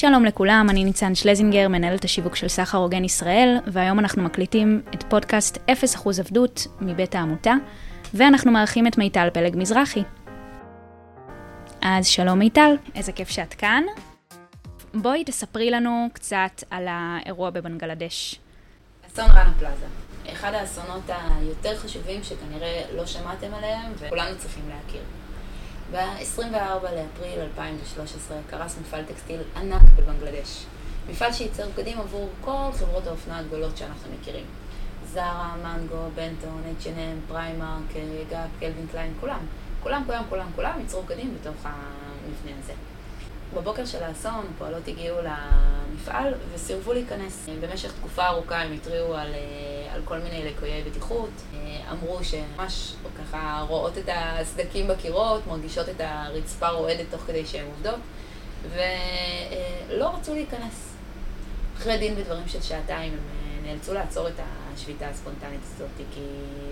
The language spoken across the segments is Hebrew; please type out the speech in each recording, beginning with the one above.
שלום לכולם, אני ניצן שלזינגר, מנהלת השיווק של סחר הוגן ישראל, והיום אנחנו מקליטים את פודקאסט 0% עבדות מבית העמותה, ואנחנו מארחים את מיטל פלג מזרחי. אז שלום מיטל, איזה כיף שאת כאן. בואי תספרי לנו קצת על האירוע בבנגלדש. אסון ראנה פלאזה. אחד האסונות היותר חשובים שכנראה לא שמעתם עליהם וכולנו צריכים להכיר. ב-24 לאפריל 2013 קרס מפעל טקסטיל ענק בבנגלדש. מפעל שייצר בגדים עבור כל חברות האופנה הגדולות שאנחנו מכירים. זרה, מנגו, בנטון, H&M, פריימרק, גאפ, קלווין קליין, כולם. כולם, כולם, כולם, כולם ייצרו בגדים בתוך המבנה הזה. בבוקר של האסון פועלות הגיעו למפעל וסירבו להיכנס. במשך תקופה ארוכה הם התריעו על, אה, על כל מיני ליקויי בטיחות. אה, אמרו שממש ככה רואות את הסדקים בקירות, מרגישות את הרצפה רועדת תוך כדי שהן עובדות, ולא רצו להיכנס. אחרי דין ודברים של שעתיים הם אה, נאלצו לעצור את השביתה הספונטנית הזאת, כי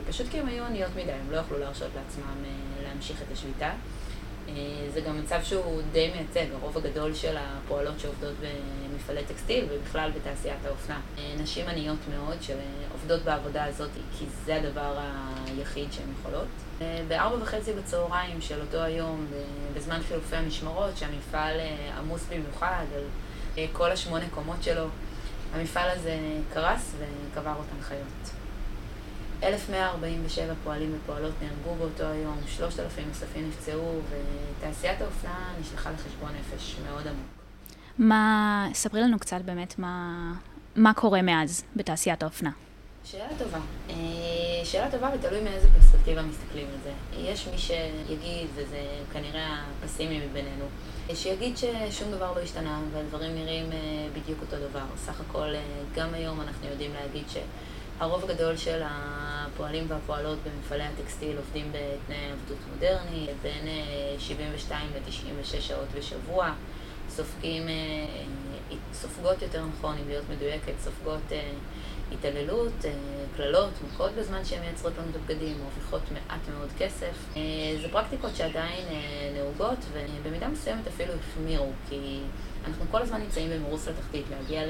פשוט כי הם היו עניות מדי, הם לא יכלו להרשות לעצמם להמשיך את השביתה. אה, זה גם מצב שהוא די מייצג, הרוב הגדול של הפועלות שעובדות במפעלי טקסטיל ובכלל בתעשיית האופנה. אה, נשים עניות מאוד שעובדות בעבודה הזאת כי זה הדבר היחיד שהן יכולות. אה, בארבע וחצי בצהריים של אותו היום, בזמן חילופי המשמרות, שהמפעל עמוס במיוחד על כל השמונה קומות שלו, המפעל הזה קרס וקבר אותן חיות. 1,147 פועלים ופועלות נהרגו באותו היום, 3,000 נוספים נפצעו, ותעשיית האופנה נשלחה לחשבון נפש מאוד עמוק. מה, ספרי לנו קצת באמת מה, מה קורה מאז בתעשיית האופנה. שאלה טובה. אה, שאלה טובה ותלוי מאיזה פרספקטיבה מסתכלים על זה. יש מי שיגיד, וזה כנראה הפסימי מבינינו, שיגיד ששום דבר לא השתנה והדברים נראים אה, בדיוק אותו דבר. סך הכל, אה, גם היום אנחנו יודעים להגיד ש... הרוב הגדול של הפועלים והפועלות במפעלי הטקסטיל עובדים בתנאי עבדות מודרני, בין 72 אה, ל-96 שעות בשבוע, סופגים, אה, אה, סופגות יותר נכון, אם להיות מדויקת, סופגות התעללות, קללות, מכות בזמן שהן מייצרות לנו את הבגדים, מרוויחות מעט מאוד כסף. זה פרקטיקות שעדיין נהוגות ובמידה מסוימת אפילו החמירו, כי אנחנו כל הזמן נמצאים במרוץ לתחתית, להגיע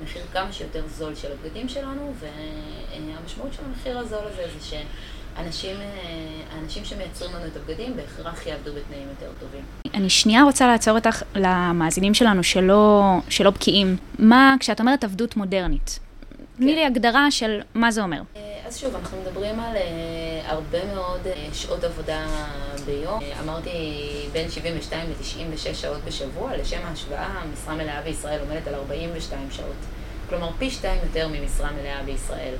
למחיר כמה שיותר זול של הבגדים שלנו, והמשמעות של המחיר הזול הזה זה שאנשים האנשים שמייצרים לנו את הבגדים בהכרח יעבדו בתנאים יותר טובים. אני שנייה רוצה לעצור אותך למאזינים שלנו שלא, שלא בקיאים. מה, כשאת אומרת עבדות מודרנית, תני לי הגדרה של מה זה אומר. אה, אז שוב, אנחנו מדברים על uh, הרבה מאוד uh, שעות עבודה ביום. Uh, אמרתי בין 72 ל-96 שעות בשבוע. לשם ההשוואה, משרה מלאה בישראל עומדת על 42 שעות. כלומר, פי שתיים יותר ממשרה מלאה בישראל.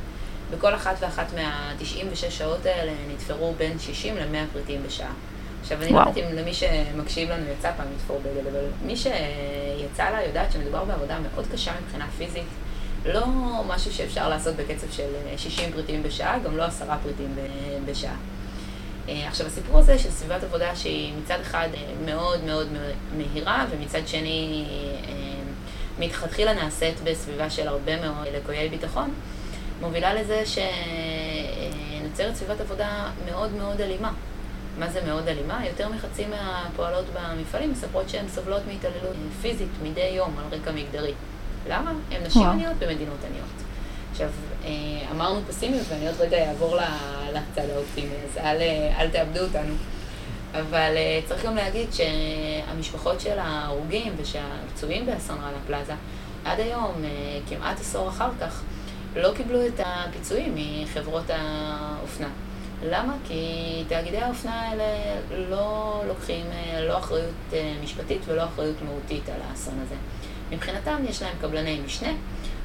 בכל אחת ואחת מה-96 שעות האלה נתפרו בין 60 ל-100 פריטים בשעה. עכשיו, אני לא יודעת אם למי שמקשיב לנו יצא פעם לתפור בגד, אבל מי שיצא לה יודעת שמדובר בעבודה מאוד קשה מבחינה פיזית. לא משהו שאפשר לעשות בקצב של 60 אה, פריטים בשעה, גם לא עשרה פריטים בשעה. אה, עכשיו, הסיפור הזה של סביבת עבודה שהיא מצד אחד אה, מאוד מאוד מהירה, ומצד שני מלכתחילה נעשית בסביבה של הרבה מאוד לקויי ביטחון, מובילה לזה שנוצרת סביבת עבודה מאוד מאוד אלימה. מה זה מאוד אלימה? יותר מחצי מהפועלות במפעלים מספרות שהן סובלות מהתעללות פיזית מדי יום על רקע מגדרי. למה? הן נשים. עניות במדינות עניות. עכשיו, אה, אמרנו פסימיות, ואני עוד רגע אעבור לצד האופטימי, אז אל, אה, אל תאבדו אותנו. אבל אה, צריך גם להגיד שהמשפחות של ההרוגים ושהפצועים באסון רנה פלאזה, עד היום, כמעט עשור אחר כך, לא קיבלו את הפיצויים מחברות האופנה. למה? כי תאגידי האופנה האלה לא לוקחים לא אחריות משפטית ולא אחריות מהותית על האסון הזה. מבחינתם יש להם קבלני משנה,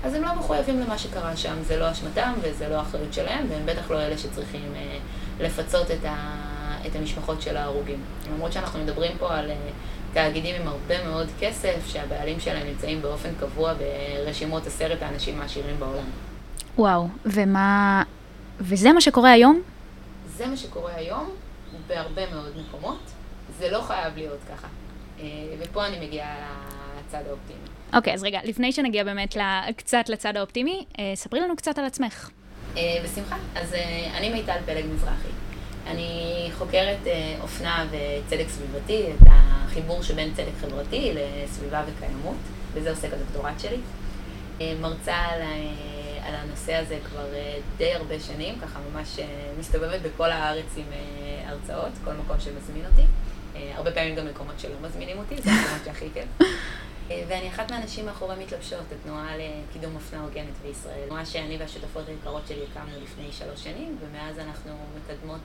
אז הם לא מחויבים למה שקרה שם, זה לא אשמתם וזה לא אחריות שלהם, והם בטח לא אלה שצריכים אה, לפצות את, ה, את המשפחות של ההרוגים. למרות שאנחנו מדברים פה על אה, תאגידים עם הרבה מאוד כסף, שהבעלים שלהם נמצאים באופן קבוע ברשימות עשרת האנשים העשירים בעולם. וואו, ומה... וזה מה שקורה היום? זה מה שקורה היום בהרבה מאוד מקומות. זה לא חייב להיות ככה. אה, ופה אני מגיעה לצד האופטימי. אוקיי, okay, אז רגע, לפני שנגיע באמת קצת לצד האופטימי, אה, ספרי לנו קצת על עצמך. אה, בשמחה. אז אה, אני מיטל פלג מזרחי. אני חוקרת אופנה וצדק סביבתי, את החיבור שבין צדק חברתי לסביבה וקיימות. בזה עוסק הדוקטורט שלי. מרצה על, על הנושא הזה כבר די הרבה שנים, ככה ממש מסתובבת בכל הארץ עם הרצאות, כל מקום שמזמין אותי. הרבה פעמים גם מקומות שלא מזמינים אותי, זה המקומות שהכי כיף. ואני אחת מהנשים מאחורי מתלבשות, התנועה לקידום אופנה הוגנת בישראל. תנועה שאני והשותפות היקרות שלי הקמנו לפני שלוש שנים, ומאז אנחנו מקדמות,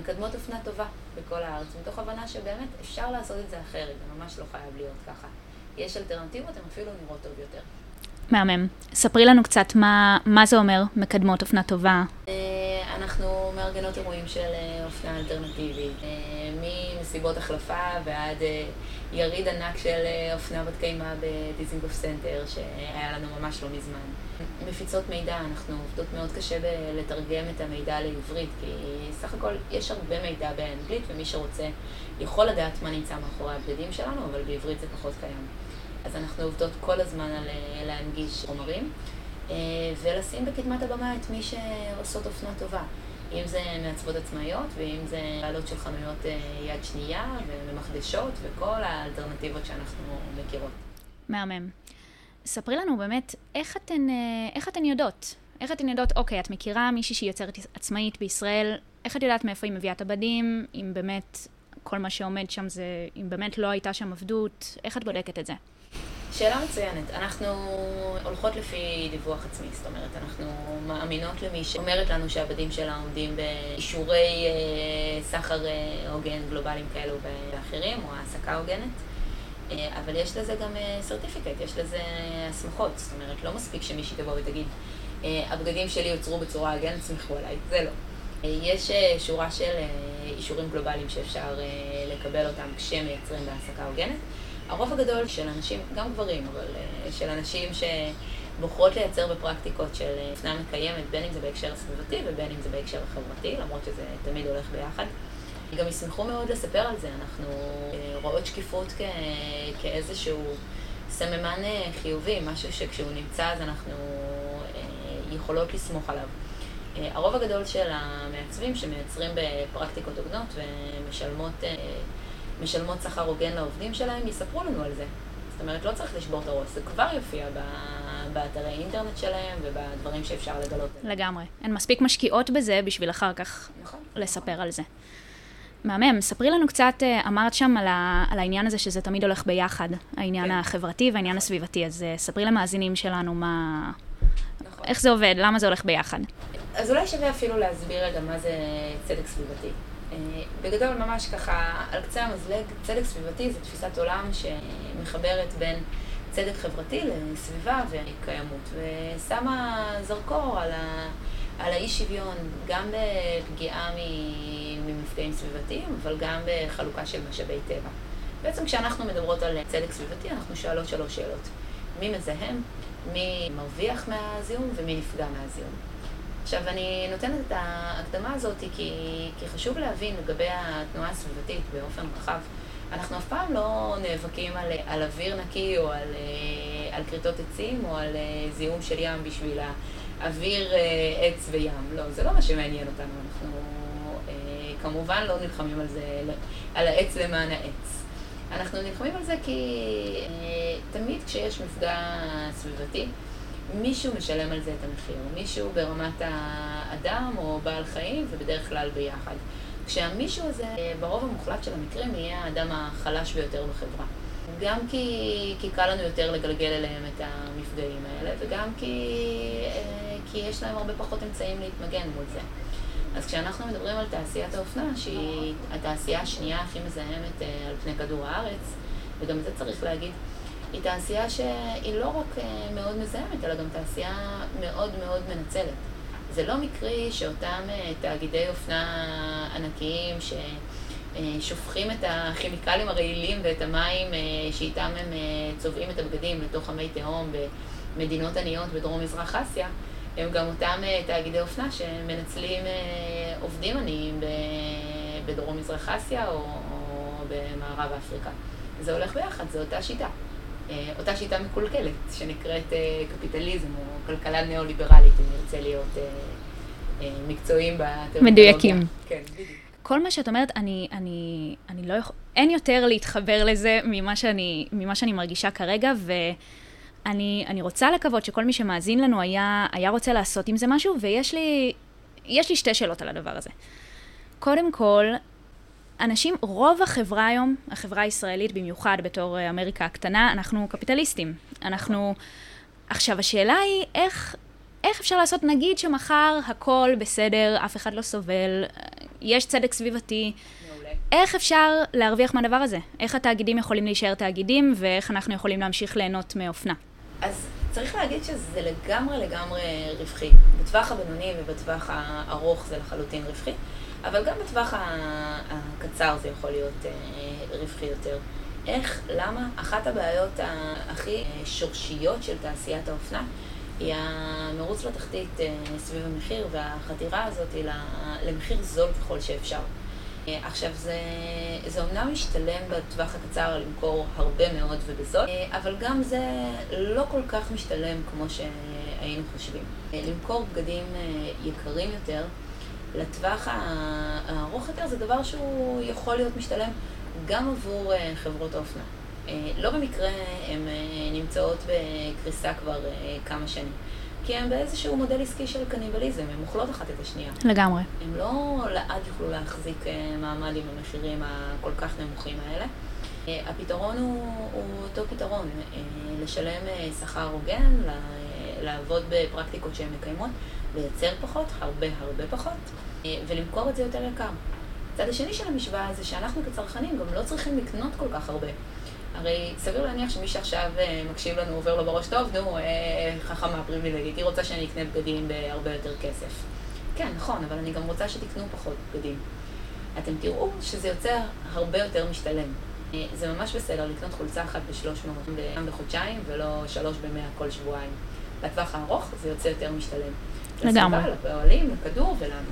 מקדמות אופנה טובה בכל הארץ, מתוך הבנה שבאמת אפשר לעשות את זה אחרת, זה ממש לא חייב להיות ככה. יש אלטרנטיבות, הן אפילו נראות טוב יותר. מהמם. ספרי לנו קצת מה, מה זה אומר מקדמות אופנה טובה. אנחנו מארגנות אירועים של אופנה אלטרנטיבית, ממסיבות החלפה ועד יריד ענק של אופנה בת קיימא בדיזינגוף סנטר, שהיה לנו ממש לא מזמן. מפיצות מידע, אנחנו עובדות מאוד קשה לתרגם את המידע לעברית, כי סך הכל יש הרבה מידע באנגלית, ומי שרוצה יכול לדעת מה נמצא מאחורי הבגדים שלנו, אבל בעברית זה פחות קיים. אז אנחנו עובדות כל הזמן על להנגיש חומרים, ולשים בקדמת הבמה את מי שעושות אופנה טובה. אם זה מעצבות עצמאיות, ואם זה בעלות של חנויות יד שנייה, ומחדשות, וכל האלטרנטיבות שאנחנו מכירות. מהמם. ספרי לנו באמת, איך אתן, איך אתן יודעות? איך אתן יודעות, אוקיי, את מכירה מישהי שהיא יוצרת עצמאית בישראל, איך את יודעת מאיפה היא מביאה את הבדים, אם באמת כל מה שעומד שם זה, אם באמת לא הייתה שם עבדות, איך את בודקת את זה? שאלה מצוינת. אנחנו הולכות לפי דיווח עצמי, זאת אומרת, אנחנו מאמינות למי שאומרת לנו שהעבדים שלה עומדים באישורי אה, סחר אה, הוגן גלובליים כאלו ואחרים, או העסקה הוגנת. אה, אבל יש לזה גם סרטיפיקט, יש לזה הסמכות, זאת אומרת, לא מספיק שמישהי תבוא ותגיד, הבגדים שלי יוצרו בצורה הוגנת, סמכו עליי, זה לא. יש שורה של אישורים גלובליים שאפשר לקבל אותם כשמייצרים בהעסקה הוגנת. הרוב הגדול של אנשים, גם גברים, אבל של אנשים שבוחרות לייצר בפרקטיקות של אופנה מקיימת, בין אם זה בהקשר הסביבתי ובין אם זה בהקשר החברתי, למרות שזה תמיד הולך ביחד. גם ישמחו מאוד לספר על זה, אנחנו רואות שקיפות כ... כאיזשהו סממן חיובי, משהו שכשהוא נמצא אז אנחנו יכולות לסמוך עליו. הרוב הגדול של המעצבים שמייצרים בפרקטיקות הוגנות ומשלמות משלמות שכר הוגן לעובדים שלהם, יספרו לנו על זה. זאת אומרת, לא צריך לשבור את הראש, זה כבר יופיע באתרי אינטרנט שלהם ובדברים שאפשר לגלות. לגמרי. הן מספיק משקיעות בזה בשביל אחר כך נכון. לספר על זה. מהמם, ספרי לנו קצת, אמרת שם על, ה, על העניין הזה שזה תמיד הולך ביחד, העניין כן. החברתי והעניין הסביבתי, אז ספרי למאזינים שלנו מה... נכון. איך זה עובד, למה זה הולך ביחד. אז אולי שווה אפילו להסביר רגע מה זה צדק סביבתי. בגדול, ממש ככה, על קצה המזלג, צדק סביבתי זה תפיסת עולם שמחברת בין צדק חברתי לסביבה וקיימות, ושמה זרקור על, ה, על האי שוויון, גם בפגיעה ממפגעים סביבתיים, אבל גם בחלוקה של משאבי טבע. בעצם כשאנחנו מדברות על צדק סביבתי, אנחנו שואלות שלוש שאלות. מי מזהם, מי מרוויח מהזיהום ומי נפגע מהזיהום. עכשיו, אני נותנת את ההקדמה הזאת כי, כי חשוב להבין לגבי התנועה הסביבתית באופן רחב. אנחנו אף פעם לא נאבקים על, על אוויר נקי או על, על כריתות עצים או על זיהום של ים בשביל האוויר, עץ וים. לא, זה לא מה שמעניין אותנו. אנחנו כמובן לא נלחמים על זה, על העץ למען העץ. אנחנו נלחמים על זה כי תמיד כשיש מפגע סביבתי, מישהו משלם על זה את המחיר, מישהו ברמת האדם או בעל חיים, ובדרך כלל ביחד. כשהמישהו הזה, ברוב המוחלט של המקרים, יהיה האדם החלש ביותר בחברה. גם כי, כי קל לנו יותר לגלגל אליהם את המפגעים האלה, וגם כי, כי יש להם הרבה פחות אמצעים להתמגן מול זה. אז כשאנחנו מדברים על תעשיית האופנה, שהיא התעשייה השנייה הכי מזהמת על פני כדור הארץ, וגם את זה צריך להגיד, היא תעשייה שהיא לא רק מאוד מזהמת, אלא גם תעשייה מאוד מאוד מנצלת. זה לא מקרי שאותם תאגידי אופנה ענקיים ששופכים את הכימיקלים הרעילים ואת המים שאיתם הם צובעים את הבגדים לתוך המי תהום במדינות עניות בדרום מזרח אסיה, הם גם אותם תאגידי אופנה שמנצלים עובדים עניים בדרום מזרח אסיה או במערב אפריקה. זה הולך ביחד, זו אותה שיטה. אותה שיטה מקולקלת, שנקראת קפיטליזם או כלכלה ניאו-ליברלית, אם נרצה להיות מקצועיים בטרמינולוגיה. מדויקים. כן, בדיוק. כל מה שאת אומרת, אני, אני, אני לא יכול... אין יותר להתחבר לזה ממה שאני, ממה שאני מרגישה כרגע, ואני רוצה לקוות שכל מי שמאזין לנו היה, היה רוצה לעשות עם זה משהו, ויש לי, לי שתי שאלות על הדבר הזה. קודם כל, אנשים, רוב החברה היום, החברה הישראלית במיוחד בתור אה, אמריקה הקטנה, אנחנו קפיטליסטים. אנחנו... עכשיו, השאלה היא איך, איך אפשר לעשות, נגיד שמחר הכל בסדר, אף אחד לא סובל, יש צדק סביבתי. מעולה. איך אפשר להרוויח מהדבר הזה? איך התאגידים יכולים להישאר תאגידים, ואיך אנחנו יכולים להמשיך ליהנות מאופנה? אז צריך להגיד שזה לגמרי לגמרי רווחי. בטווח הבינוני ובטווח הארוך זה לחלוטין רווחי. אבל גם בטווח הקצר זה יכול להיות אה, רווחי יותר. איך, למה? אחת הבעיות הכי שורשיות של תעשיית האופנה היא המרוץ לתחתית אה, סביב המחיר והחתירה הזאת למחיר זול ככל שאפשר. אה, עכשיו, זה, זה אומנם משתלם בטווח הקצר למכור הרבה מאוד ובזול, אבל גם זה לא כל כך משתלם כמו שהיינו חושבים. למכור בגדים יקרים יותר לטווח הארוך יותר זה דבר שהוא יכול להיות משתלם גם עבור אה, חברות האופנה. אה, לא במקרה הן אה, נמצאות בקריסה כבר כמה שנים. כי הן באיזשהו מודל עסקי של קניבליזם, הן אוכלות אחת את השנייה. לגמרי. הן לא לעד יוכלו להחזיק מעמד עם המחירים הכל כך נמוכים האלה. הפתרון הוא, הוא אותו פתרון, לשלם שכר הוגן, לעבוד בפרקטיקות שהן מקיימות, לייצר פחות, הרבה הרבה פחות, אה, ולמכור את זה יותר יקר. הצד השני של המשוואה זה שאנחנו כצרכנים גם לא צריכים לקנות כל כך הרבה. הרי סביר להניח שמי שעכשיו אה, מקשיב לנו עובר לו בראש טוב, נו, אה, חכמה פריבילגית, היא רוצה שאני אקנה בגדים בהרבה יותר כסף. כן, נכון, אבל אני גם רוצה שתקנו פחות בגדים. אתם תראו שזה יוצא הרבה יותר משתלם. זה ממש בסדר לקנות חולצה אחת ב-300 גם בחודשיים, ולא שלוש במאה כל שבועיים. לטווח הארוך זה יוצא יותר משתלם. לגמרי. לסביבה, לפועלים, לכדור ולנו.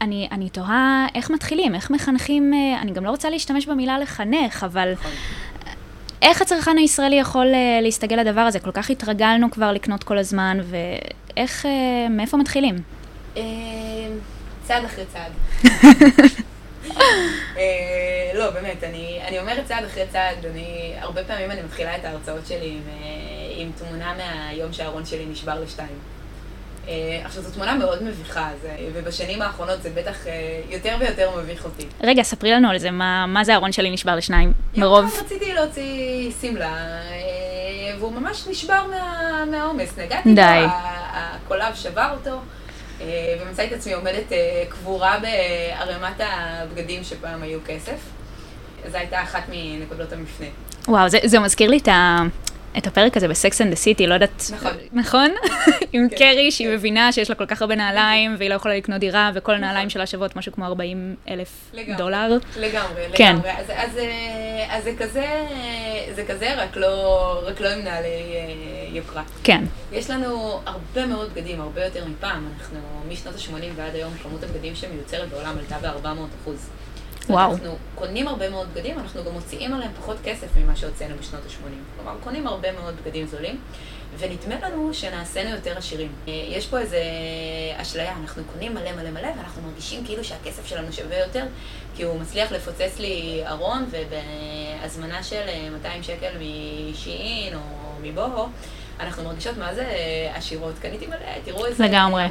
אני, אני תוהה איך מתחילים, איך מחנכים, אה, אני גם לא רוצה להשתמש במילה לחנך, אבל נכון. איך הצרכן הישראלי יכול אה, להסתגל לדבר הזה? כל כך התרגלנו כבר לקנות כל הזמן, ואיך, אה, מאיפה מתחילים? צעד אחרי צעד. לא, באמת, אני, אני אומרת צעד אחרי צעד, אני, הרבה פעמים אני מתחילה את ההרצאות שלי עם, עם תמונה מהיום שהארון שלי נשבר לשתיים. אה, עכשיו, זו תמונה מאוד מביכה, זה, ובשנים האחרונות זה בטח אה, יותר ויותר מביך אותי. רגע, ספרי לנו על זה, מה, מה זה הארון שלי נשבר לשניים, מרוב... יום רציתי להוציא שמלה, אה, והוא ממש נשבר מה, מהעומס. נגעתי די. בו, הקולב שבר אותו, ומצאתי את עצמי עומדת קבורה בערימת הבגדים שפעם היו כסף. זו הייתה אחת מנקודות המפנה. וואו, זה, זה מזכיר לי את ה... את הפרק הזה ב Sex and the City, לא יודעת... נכון. נכון? עם כן, קרי, שהיא כן. מבינה שיש לה כל כך הרבה נעליים, והיא לא יכולה לקנות דירה, וכל נכון. הנעליים שלה שוות משהו כמו 40 אלף דולר. לגמרי, כן. לגמרי. אז אה, זה כזה, זה כזה, רק לא, לא עם נעלי אה, יוקרה. כן. יש לנו הרבה מאוד בגדים, הרבה יותר מפעם. אנחנו, משנות ה-80 ועד היום, כמות הבגדים שמיוצרת בעולם עלתה ב-400 אחוז. וואו. אנחנו קונים הרבה מאוד בגדים, אנחנו גם מוציאים עליהם פחות כסף ממה שהוצאנו בשנות ה-80. כלומר, קונים הרבה מאוד בגדים זולים, ונדמה לנו שנעשינו יותר עשירים. אה, יש פה איזו אשליה, אנחנו קונים מלא מלא מלא, ואנחנו מרגישים כאילו שהכסף שלנו שווה יותר, כי הוא מצליח לפוצץ לי ארון, ובהזמנה של 200 שקל משיעין או מבוהו, אנחנו מרגישות מה זה עשירות. קניתי מלא, תראו איזה... לגמרי.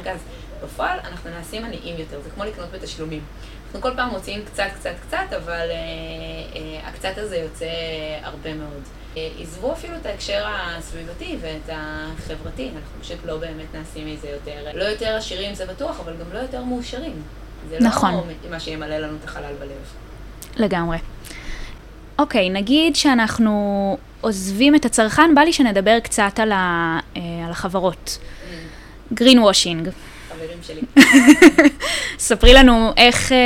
בפועל אנחנו נעשים עניים יותר, זה כמו לקנות בתשלומים. אנחנו כל פעם מוציאים קצת, קצת, קצת, אבל אה, אה, הקצת הזה יוצא הרבה מאוד. אה, עזבו אפילו את ההקשר הסביבתי ואת החברתי, אנחנו פשוט לא באמת נעשים מזה יותר, לא יותר עשירים זה בטוח, אבל גם לא יותר מאושרים. זה לא נכון. לא מה שימלא לנו את החלל בלב. לגמרי. אוקיי, נגיד שאנחנו עוזבים את הצרכן, בא לי שנדבר קצת על, ה, על החברות. גרין mm. וושינג. חברים שלי. ספרי לנו איך, אה,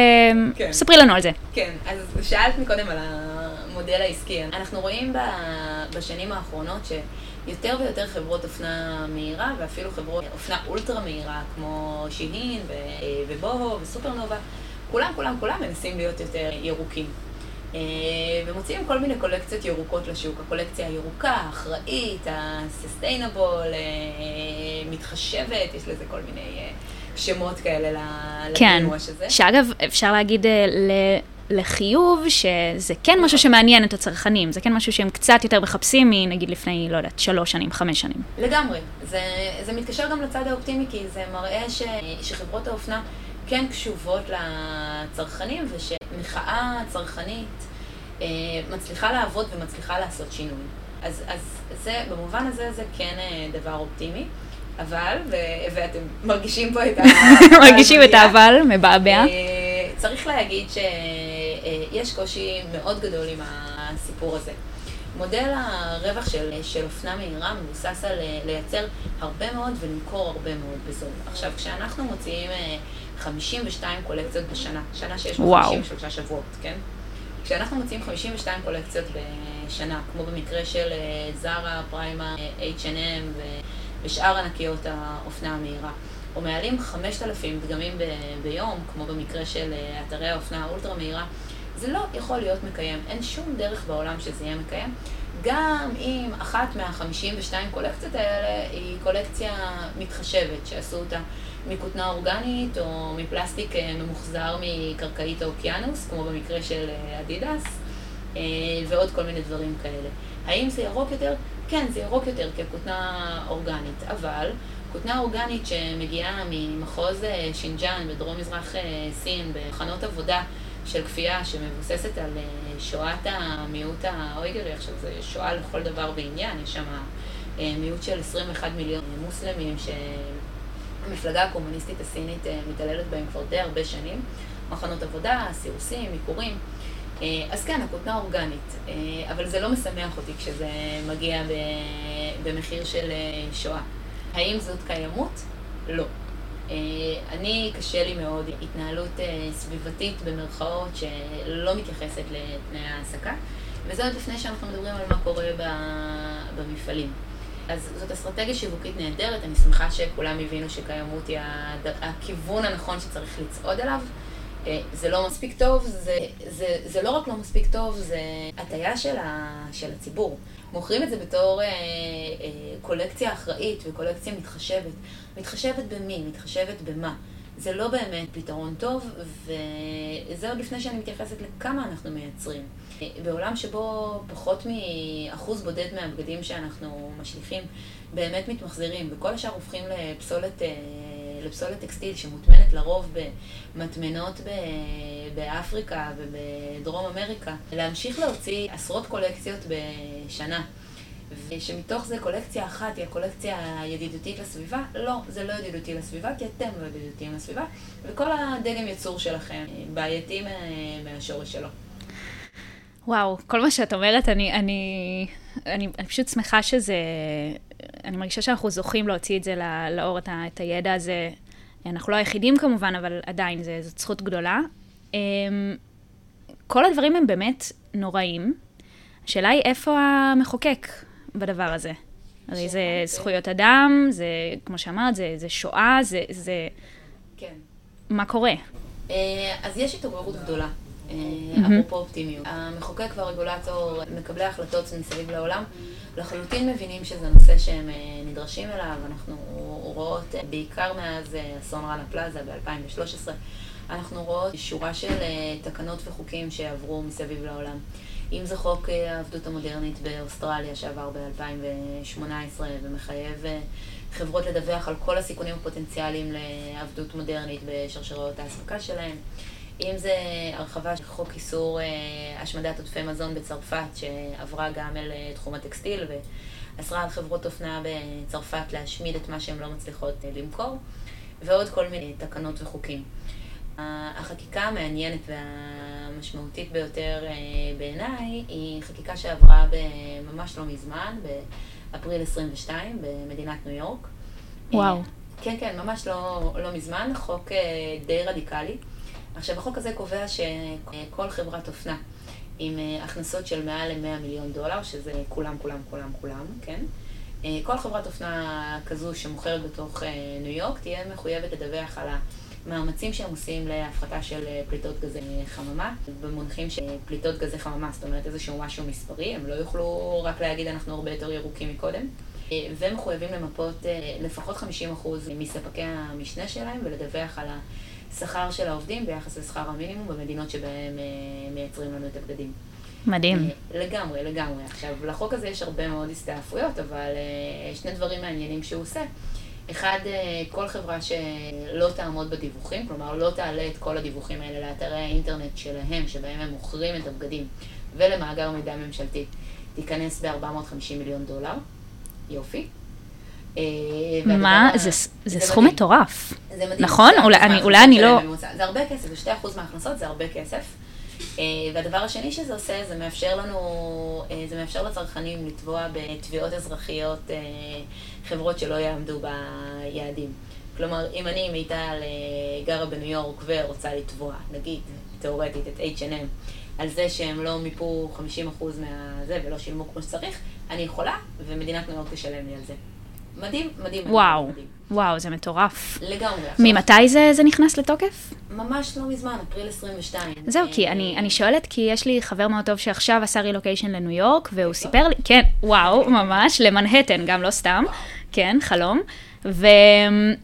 כן. ספרי לנו על זה. כן, אז שאלת מקודם על המודל העסקי. אנחנו רואים בשנים האחרונות שיותר ויותר חברות אופנה מהירה, ואפילו חברות אופנה אולטרה מהירה, כמו שיהין ובוהו וסופרנובה, כולם, כולם, כולם מנסים להיות יותר ירוקים. אה, ומוציאים כל מיני קולקציות ירוקות לשוק. הקולקציה הירוקה, האחראית, אה, מתחשבת, יש לזה כל מיני אה, שמות כאלה כן, הזה. שאגב, אפשר להגיד לחיוב, שזה כן משהו שמעניין את הצרכנים, זה כן משהו שהם קצת יותר מחפשים מנגיד לפני, לא יודעת, שלוש שנים, חמש שנים. לגמרי. זה, זה מתקשר גם לצד האופטימי, כי זה מראה ש, שחברות האופנה כן קשובות לצרכנים, ושמחאה צרכנית אה, מצליחה לעבוד ומצליחה לעשות שינוי. אז, אז זה, במובן הזה זה כן אה, דבר אופטימי. אבל, ו- ואתם מרגישים פה את ה... מרגישים את האבל, מבעבע. אה, צריך להגיד שיש קושי מאוד גדול עם הסיפור הזה. מודל הרווח של, של אופנה מהירה מבוסס על לייצר הרבה מאוד ולמכור הרבה מאוד בזול. עכשיו, כשאנחנו מוציאים 52 קולקציות בשנה, שנה שיש בה 53 שבועות, כן? כשאנחנו מוציאים 52 קולקציות בשנה, כמו במקרה של זרה, פריימה, H&M ושאר ענקיות האופנה המהירה, או מעלים 5,000 דגמים ב- ביום, כמו במקרה של אתרי האופנה האולטרה מהירה, זה לא יכול להיות מקיים. אין שום דרך בעולם שזה יהיה מקיים. גם אם אחת מה-52 קולקציות האלה היא קולקציה מתחשבת, שעשו אותה מכותנה אורגנית או מפלסטיק אה, ממוחזר מקרקעית האוקיינוס, כמו במקרה של אה, אדידס, אה, ועוד כל מיני דברים כאלה. האם זה ירוק יותר? כן, זה ירוק יותר ככותנה אורגנית, אבל כותנה אורגנית שמגיעה ממחוז שינג'אן בדרום מזרח סין, בחנות עבודה של כפייה שמבוססת על שואת המיעוט האויגרי, עכשיו זה שואה לכל דבר בעניין, יש שם מיעוט של 21 מיליון מוסלמים ש... המפלגה הקומוניסטית הסינית אה, מתעללת בהם כבר די הרבה שנים, מחנות עבודה, סירוסים, עיקורים. אה, אז כן, הכותנה אורגנית, אה, אבל זה לא משמח אותי כשזה מגיע במחיר של שואה. האם זאת קיימות? לא. אני, קשה לי מאוד התנהלות סביבתית במרכאות שלא מתייחסת לתנאי ההעסקה, וזה עוד לפני שאנחנו מדברים על מה קורה במפעלים. אז זאת אסטרטגיה שיווקית נהדרת, אני שמחה שכולם הבינו שקיימות היא הכיוון הנכון שצריך לצעוד אליו. אה, זה לא מספיק טוב, זה, זה, זה לא רק לא מספיק טוב, זה הטיה של, ה, של הציבור. מוכרים את זה בתור אה, אה, קולקציה אחראית וקולקציה מתחשבת. מתחשבת במי? מתחשבת במה? זה לא באמת פתרון טוב, וזה עוד לפני שאני מתייחסת לכמה אנחנו מייצרים. בעולם שבו פחות מאחוז בודד מהבגדים שאנחנו משליכים באמת מתמחזרים, וכל השאר הופכים לפסולת, אה, לפסולת טקסטיל שמוטמנת לרוב במטמנות באפריקה ובדרום אמריקה, להמשיך להוציא עשרות קולקציות בשנה. ושמתוך זה קולקציה אחת היא הקולקציה הידידותית לסביבה, לא, זה לא ידידותי לסביבה, כי אתם לא ידידותיים לסביבה, וכל הדגם יצור שלכם בעייתי מהשורש שלו. וואו, כל מה שאת אומרת, אני, אני, אני, אני פשוט שמחה שזה... אני מרגישה שאנחנו זוכים להוציא את זה לאור, את, את הידע הזה. אנחנו לא היחידים כמובן, אבל עדיין זה, זאת זכות גדולה. אמ, כל הדברים הם באמת נוראים. השאלה היא איפה המחוקק בדבר הזה. הרי זה כן. זכויות אדם, זה, כמו שאמרת, זה, זה שואה, זה, זה... כן. מה קורה? אה, אז יש התעוררות גדולה. אה, אפרופו אופטימיות. המחוקק והרגולטור, מקבלי ההחלטות מסביב לעולם, לחלוטין מבינים שזה נושא שהם אה, נדרשים אליו. אנחנו רואות, בעיקר מאז אסון רנה פלאזה ב-2013, אנחנו רואות שורה של תקנות וחוקים שעברו מסביב לעולם. אם זה חוק אה, העבדות המודרנית באוסטרליה שעבר ב-2018 ומחייב אה, חברות לדווח על כל הסיכונים הפוטנציאליים לעבדות מודרנית בשרשרות האספקה שלהם. אם זה הרחבה של חוק איסור אה, השמדת עודפי מזון בצרפת, שעברה גם אל תחום הטקסטיל ואסרה על חברות אופנה בצרפת להשמיד את מה שהן לא מצליחות למכור, ועוד כל מיני תקנות וחוקים. החקיקה המעניינת והמשמעותית ביותר אה, בעיניי היא חקיקה שעברה ממש לא מזמן, באפריל 22, במדינת ניו יורק. וואו. אה, כן, כן, ממש לא, לא מזמן, חוק אה, די רדיקלי. עכשיו, החוק הזה קובע שכל חברת אופנה עם הכנסות של מעל ל-100 מיליון דולר, שזה כולם, כולם, כולם, כולם, כן? כל חברת אופנה כזו שמוכרת בתוך ניו יורק תהיה מחויבת לדווח על ה... מאמצים שהם עושים להפחתה של אה, פליטות גזי חממה, במונחים של פליטות גזי חממה, זאת אומרת איזשהו משהו מספרי, הם לא יוכלו רק להגיד אנחנו הרבה יותר ירוקים מקודם. ומחויבים למפות לפחות 50% מספקי המשנה שלהם ולדווח על השכר של העובדים ביחס לשכר המינימום במדינות שבהם מייצרים לנו את הבגדים. מדהים. לגמרי, לגמרי. עכשיו, לחוק הזה יש הרבה מאוד הסתעפויות, אבל שני דברים מעניינים שהוא עושה. אחד, כל חברה שלא תעמוד בדיווחים, כלומר לא תעלה את כל הדיווחים האלה לאתרי האינטרנט שלהם, שבהם הם מוכרים את הבגדים, ולמאגר מידע ממשלתי, תיכנס ב-450 מיליון דולר. יופי. מה? זה, זה, זה סכום מדהים. מטורף. זה מדהים. נכון? אולי אני, אולי לא... זה הרבה כסף, זה 2% מההכנסות, זה הרבה כסף. אה, והדבר השני שזה עושה, זה מאפשר לנו, אה, זה מאפשר לצרכנים לתבוע בתביעות אזרחיות אה, חברות שלא יעמדו ביעדים. כלומר, אם אני, מיטל, אה, גרה בניו יורק ורוצה לתבוע, נגיד, תאורטית, את H&M, על זה שהם לא מיפו 50% מהזה ולא שילמו כמו שצריך, אני יכולה, ומדינת ניו יורק תשלם לי על זה. מדהים, מדהים. וואו, מדהים. וואו, זה מטורף. לגמרי. ממתי זה, זה נכנס לתוקף? ממש לא מזמן, אפריל 22. זהו, כי אה, אני, אני שואלת, כי יש לי חבר מאוד טוב שעכשיו עשה רילוקיישן לניו יורק, והוא סיפר לי, כן, וואו, ממש, למנהטן, גם לא סתם, כן, חלום. והוא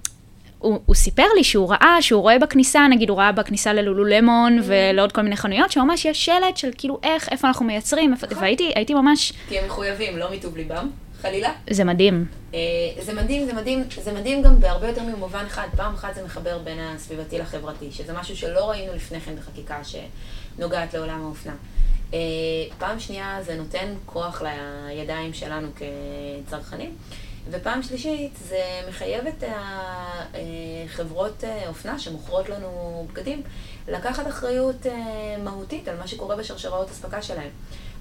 הוא סיפר לי שהוא ראה, שהוא רואה בכניסה, נגיד הוא ראה בכניסה ללולו למון ולעוד כל מיני חנויות, שממש יש שלט של כאילו איך, איפה אנחנו מייצרים, איפה- והייתי הייתי ממש, כי הם מחויבים, לא מטוב ליבם, חלילה. זה מדהים. אה, זה מדהים, זה מדהים, זה מדהים גם בהרבה יותר ממובן אחד. פעם אחת זה מחבר בין הסביבתי לחברתי, שזה משהו שלא ראינו לפני כן בחקיקה שנוגעת לעולם האופנה. אה, פעם שנייה זה נותן כוח לידיים שלנו כצרכנים, ופעם שלישית זה מחייב את החברות אופנה שמוכרות לנו בגדים לקחת אחריות אה, מהותית על מה שקורה בשרשראות אספקה שלהם.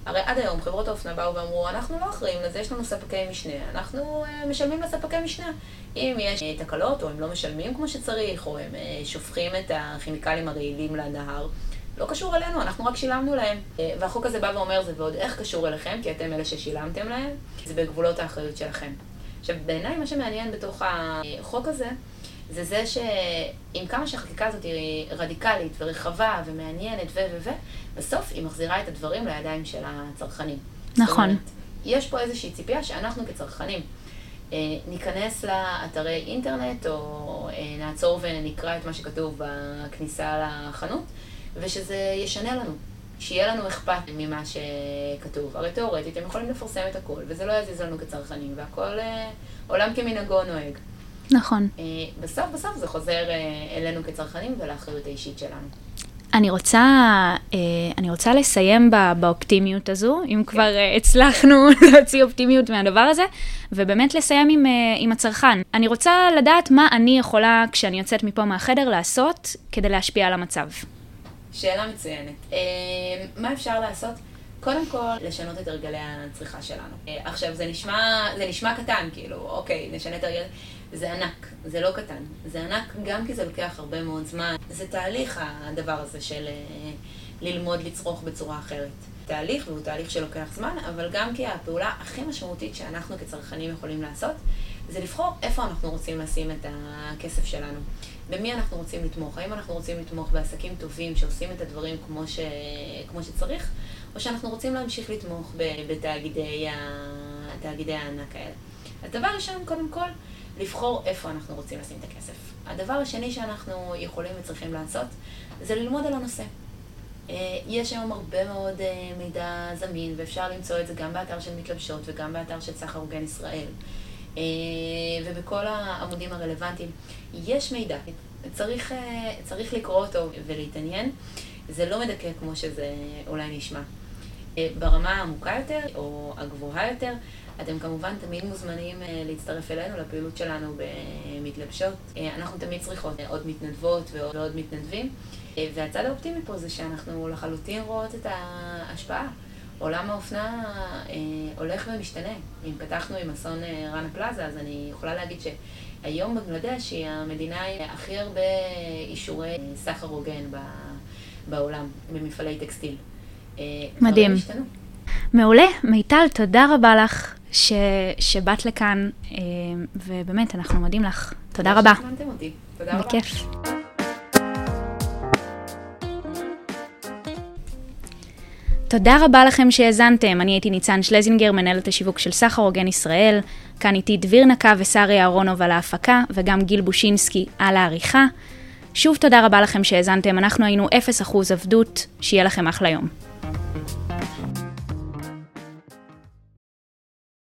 הרי עד היום חברות האופנה באו ואמרו, אנחנו לא אחראים לזה, יש לנו ספקי משנה, אנחנו אה, משלמים לספקי משנה. אם יש אה, תקלות, או הם לא משלמים כמו שצריך, או הם אה, שופכים את הכימיקלים הרעילים לנהר, לא קשור אלינו, אנחנו רק שילמנו להם. והחוק הזה בא ואומר, זה ועוד איך קשור אליכם, כי אתם אלה ששילמתם להם, זה בגבולות האחריות שלכם. עכשיו, בעיניי מה שמעניין בתוך החוק הזה, זה זה שעם כמה שהחקיקה הזאת היא רדיקלית ורחבה ומעניינת ו... ו... ו... בסוף היא מחזירה את הדברים לידיים של הצרכנים. נכון. אומרת, יש פה איזושהי ציפייה שאנחנו כצרכנים אה, ניכנס לאתרי אינטרנט או אה, נעצור ונקרא את מה שכתוב בכניסה לחנות, ושזה ישנה לנו, שיהיה לנו אכפת ממה שכתוב. הרי תאורטית הם יכולים לפרסם את הכל, וזה לא יזיז לנו כצרכנים, והכל אה, עולם כמנהגו נוהג. נכון. אה, בסוף בסוף זה חוזר אה, אלינו כצרכנים ולאחריות האישית שלנו. אני רוצה, אה, אני רוצה לסיים באופטימיות הזו, אם כבר אה, הצלחנו להוציא אופטימיות מהדבר הזה, ובאמת לסיים עם, עם הצרכן. אני רוצה לדעת מה אני יכולה, כשאני יוצאת מפה מהחדר, לעשות כדי להשפיע על המצב. שאלה מצוינת. מה אפשר לעשות? קודם כל, לשנות את הרגלי הצריכה שלנו. עכשיו, זה נשמע, זה נשמע קטן, כאילו, אוקיי, נשנה את הרגל... זה ענק, זה לא קטן. זה ענק גם כי זה לוקח הרבה מאוד זמן. זה תהליך, הדבר הזה של אה, ללמוד לצרוך בצורה אחרת. תהליך, והוא תהליך שלוקח זמן, אבל גם כי הפעולה הכי משמעותית שאנחנו כצרכנים יכולים לעשות, זה לבחור איפה אנחנו רוצים לשים את הכסף שלנו. במי אנחנו רוצים לתמוך? האם אנחנו רוצים לתמוך בעסקים טובים שעושים את הדברים כמו, ש... כמו שצריך, או שאנחנו רוצים להמשיך לתמוך. בתאגידי ה... הענק האלה. אז דבר ראשון, קודם כל, לבחור איפה אנחנו רוצים לשים את הכסף. הדבר השני שאנחנו יכולים וצריכים לעשות, זה ללמוד על הנושא. אה, יש היום הרבה מאוד אה, מידע זמין, ואפשר למצוא את זה גם באתר של מתלבשות וגם באתר של סחר הוגן ישראל, אה, ובכל העמודים הרלוונטיים. יש מידע, צריך, צריך לקרוא אותו ולהתעניין. זה לא מדכא כמו שזה אולי נשמע. ברמה העמוקה יותר, או הגבוהה יותר, אתם כמובן תמיד מוזמנים אה, להצטרף אלינו לפעילות שלנו במתלבשות. אה, אנחנו תמיד צריכות עוד מתנדבות ועוד, ועוד מתנדבים. אה, והצד האופטימי פה זה שאנחנו לחלוטין רואות את ההשפעה. עולם האופנה אה, הולך ומשתנה. אם פתחנו עם אסון אה, ראנה פלאזה, אז אני יכולה להגיד שהיום בגלדש היא המדינה עם הכי הרבה אישורי סחר הוגן ב- בעולם, במפעלי טקסטיל. אה, מדהים. מעולה. מיטל, תודה רבה לך ש... שבאת לכאן, אה, ובאמת, אנחנו מודים לך. תודה רבה. שהזמנתם אותי. תודה רבה. בכיף. תודה רבה לכם שהאזנתם, אני הייתי ניצן שלזינגר, מנהלת השיווק של סחר הוגן ישראל. כאן איתי דביר נקה ושרי אהרונוב על ההפקה, וגם גיל בושינסקי על העריכה. שוב תודה רבה לכם שהאזנתם, אנחנו היינו 0% עבדות, שיהיה לכם אחלה יום.